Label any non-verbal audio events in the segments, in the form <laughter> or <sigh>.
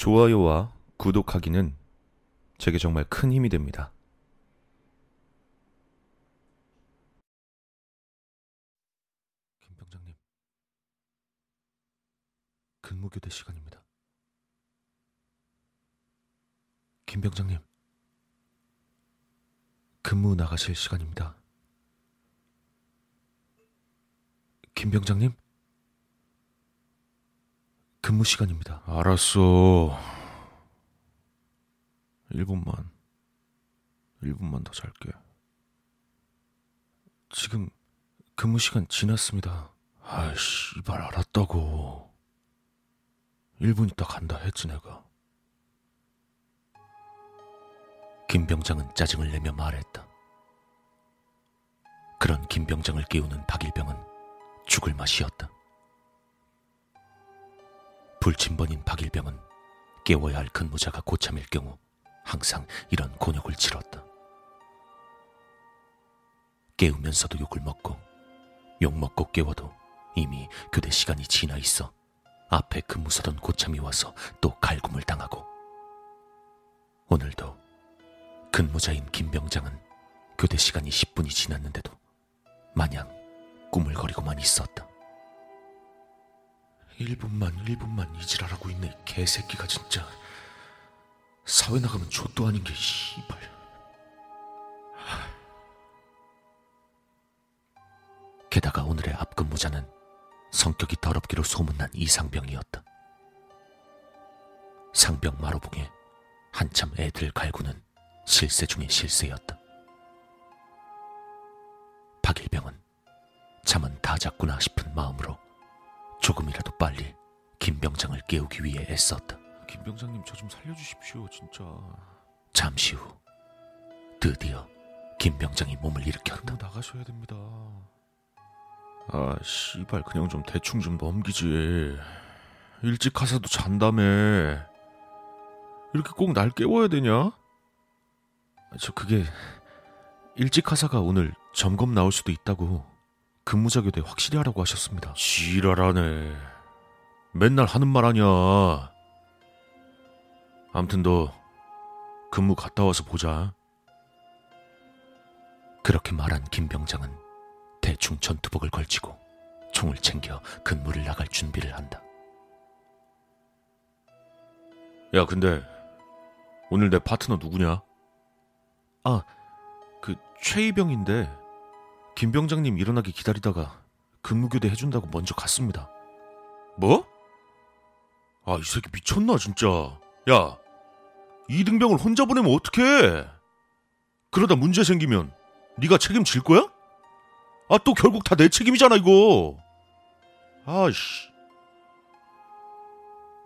좋아요와 구독하기는 제게 정말 큰 힘이 됩니다. 김 병장님, 근무교대 시간입니다. 김 병장님, 근무 나가실 시간입니다. 김 병장님, 근무 시간입니다. 알았어. 1분만. 1분만 더 잘게. 지금 근무 시간 지났습니다. 아이씨, 이발 알았다고. 1분 있다 간다 했지 내가. 김 병장은 짜증을 내며 말했다. 그런 김 병장을 깨우는 박일병은 죽을 맛이었다. 불침번인 박일병은 깨워야 할 근무자가 고참일 경우 항상 이런 곤욕을 치렀다. 깨우면서도 욕을 먹고 욕 먹고 깨워도 이미 교대 시간이 지나 있어 앞에 근무 서던 고참이 와서 또 갈굼을 당하고 오늘도 근무자인 김병장은 교대 시간이 10분이 지났는데도 마냥 꾸물거리고만 있었다. 1분만 1분만 이 지랄하고 있네 이 개새끼가 진짜 사회 나가면 족도 아닌 게 씨발 게다가 오늘의 앞근무자는 성격이 더럽기로 소문난 이상병이었다. 상병 마로봉에 한참 애들 갈구는 실세 중의 실세였다. 박일병은 잠은 다 잤구나 싶은 마음으로 조금이라도 빨리 김 병장을 깨우기 위해 애썼다. 김 병장님 저 좀 살려주십시오 진짜 잠시 후 드디어 김 병장이 몸을 일으켰다. 나가셔야 됩니다 아 씨발 그냥 좀 대충 좀 넘기지 일찍 가서도 잔다며 이렇게 꼭 날 깨워야 되냐? 아, 저 그게 일찍 가사가 오늘 점검 나올 수도 있다고 근무자 교대 확실히 하라고 하셨습니다. 지랄하네. 맨날 하는 말 아니야. 암튼 너 근무 갔다 와서 보자. 그렇게 말한 김 병장은 대충 전투복을 걸치고 총을 챙겨 근무를 나갈 준비를 한다. 야, 근데 오늘 내 파트너 누구냐? 아, 그 최이병인데 김 병장님 일어나기 기다리다가 근무교대 해준다고 먼저 갔습니다. 뭐? 아, 이 새끼 미쳤나 진짜. 야, 이등병을 혼자 보내면 어떡해? 그러다 문제 생기면 네가 책임질 거야? 아, 또 결국 다 내 책임이잖아 이거. 아씨.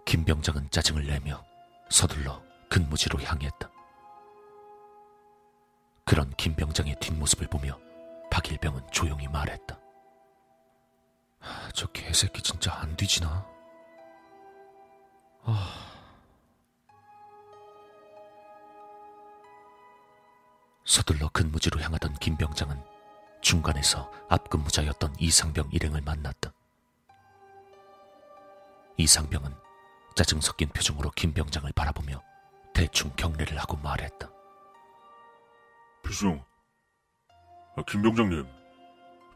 김 병장은 짜증을 내며 서둘러 근무지로 향했다. 그런 김 병장의 뒷모습을 보며 박일병은 조용히 말했다. 아, 저 개새끼 진짜 안 뒤지나? 아. 서둘러 근무지로 향하던 김 병장은 중간에서 앞근무자였던 이상병 일행을 만났다. 이상병은 짜증 섞인 표정으로 김 병장을 바라보며 대충 경례를 하고 말했다. 필승, 아, 김 병장님,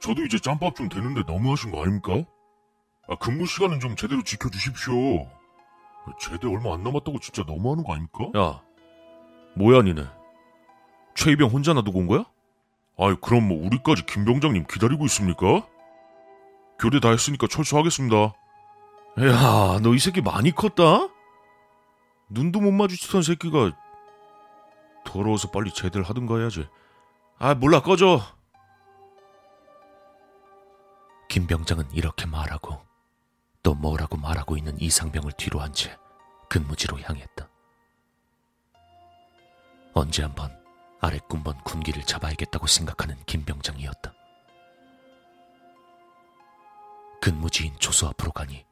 저도 이제 짬밥 좀 되는데 너무하신 거 아닙니까? 아, 근무 시간은 좀 제대로 지켜주십시오. 아, 제대 얼마 안 남았다고 진짜 너무하는 거 아닙니까? 야, 뭐야 니네? 최이병 혼자 놔두고 온 거야? 아이, 그럼 뭐 우리까지 김 병장님 기다리고 있습니까? 교대 다 했으니까 철수하겠습니다. 야, 너 이 새끼 많이 컸다? 눈도 못 마주치던 새끼가 더러워서 빨리 제대를 하든가 해야지. 아, 몰라, 꺼져. 김 병장은 이렇게 말하고 또 뭐라고 말하고 있는 이상병을 뒤로 한 채 근무지로 향했다. 언제 한번 아랫군번 군기를 잡아야겠다고 생각하는 김 병장이었다. 근무지인 조수 앞으로 가니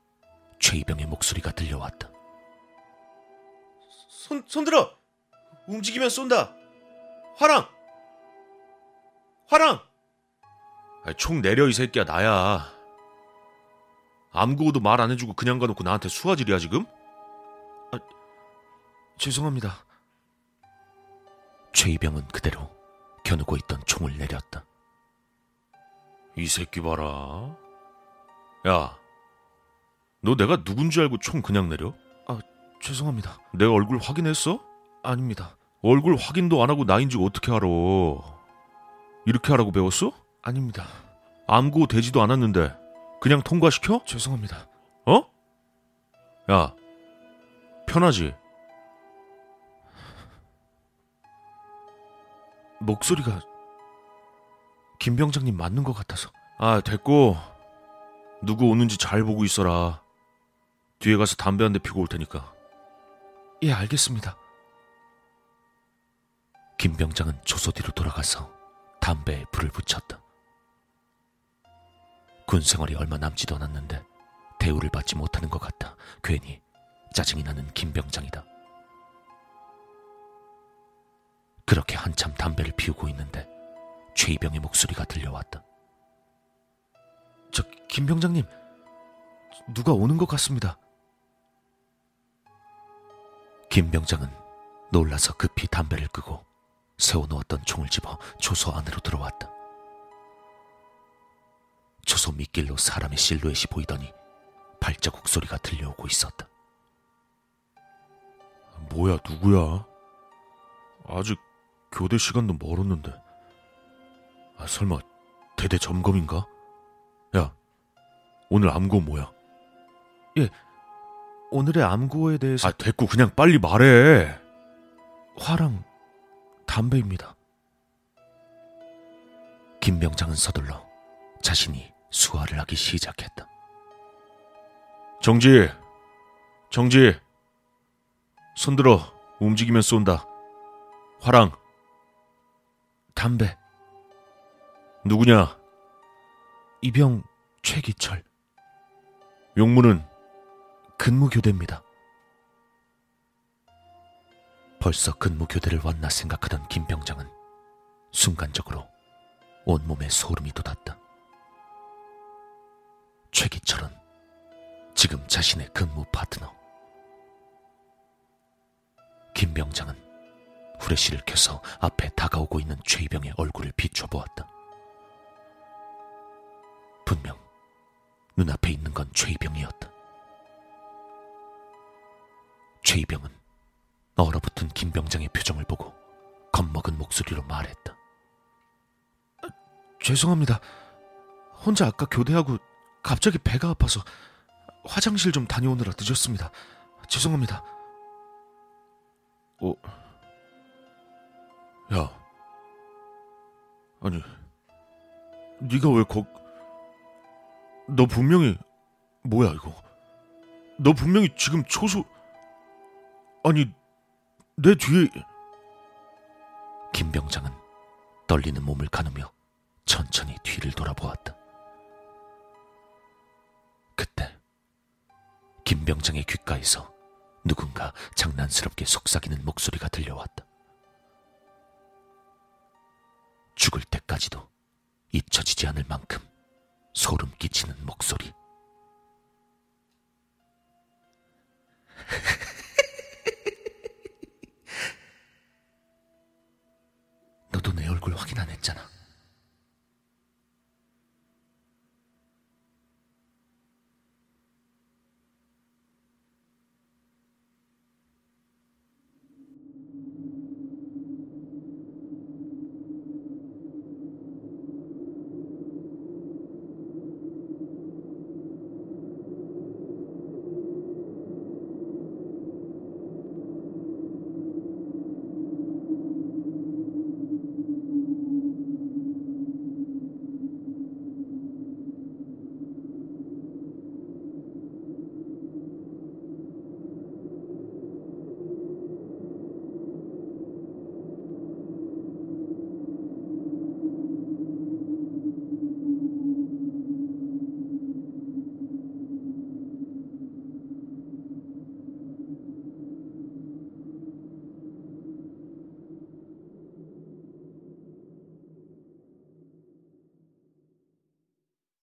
최이병의 목소리가 들려왔다. 손, 손들어! 움직이면 쏜다! 화랑! 화랑! 아, 총 내려, 이 새끼야, 나야. 암구호도 말 안 해주고 그냥 가놓고 나한테 수화질이야, 지금? 아, 죄송합니다. 최이병은 그대로 겨누고 있던 총을 내렸다. 이 새끼 봐라. 야, 너 내가 누군지 알고 총 그냥 내려? 아, 죄송합니다. 내가 얼굴 확인했어? 아닙니다. 얼굴 확인도 안 하고 나인지 어떻게 알아? 이렇게 하라고 배웠어? 아닙니다. 암고 되지도 않았는데 그냥 통과시켜? 죄송합니다. 어? 야, 편하지? 목소리가 김 병장님 맞는 것 같아서. 아, 됐고. 누구 오는지 잘 보고 있어라. 뒤에 가서 담배 한 대 피고 올 테니까. 예, 알겠습니다. 김 병장은 조소 뒤로 돌아가서 담배에 불을 붙였다. 군 생활이 얼마 남지도 않았는데 대우를 받지 못하는 것 같아 괜히 짜증이 나는 김 병장이다. 그렇게 한참 담배를 피우고 있는데 최이병의 목소리가 들려왔다. 저, 김 병장님. 누가 오는 것 같습니다. 김 병장은 놀라서 급히 담배를 끄고 세워놓았던 총을 집어 초소 안으로 들어왔다. 초소 밑길로 사람의 실루엣이 보이더니 발자국 소리가 들려오고 있었다. 뭐야, 누구야? 아직 교대 시간도 멀었는데. 아, 설마 대대 점검인가? 야, 오늘 암고 뭐야? 예, 오늘의 암고에 대해서. 아, 됐고 그냥 빨리 말해. 화랑 담배입니다. 김 병장은 서둘러 자신이 수화를 하기 시작했다. 정지, 정지. 손들어 움직이면 쏜다. 화랑. 담배, 누구냐? 이병 최기철, 용무는 근무교대입니다. 벌써 근무교대를 왔나 생각하던 김 병장은 순간적으로 온몸에 소름이 돋았다. 최기철은 지금 자신의 근무 파트너. 김 병장은 후레쉬를 켜서 앞에 다가오고 있는 최이병의 얼굴을 비춰보았다. 분명 눈앞에 있는 건 최이병이었다. 최이병은 얼어붙은 김 병장의 표정을 보고 겁먹은 목소리로 말했다. 죄송합니다. 혼자 아까 교대하고 갑자기 배가 아파서 화장실 좀 다녀오느라 늦었습니다. 죄송합니다. 어, 야, 아니, 네가 왜 거? 너 분명히 뭐야 이거? 너 분명히 지금 초소 아니 내 뒤에 김 병장은 떨리는 몸을 가누며 천천히 뒤를 돌아보았다. 김 병장의 귓가에서 누군가 장난스럽게 속삭이는 목소리가 들려왔다. 죽을 때까지도 잊혀지지 않을 만큼 소름 끼치는 목소리. <laughs> 너도 내 얼굴 확인 안 했잖아.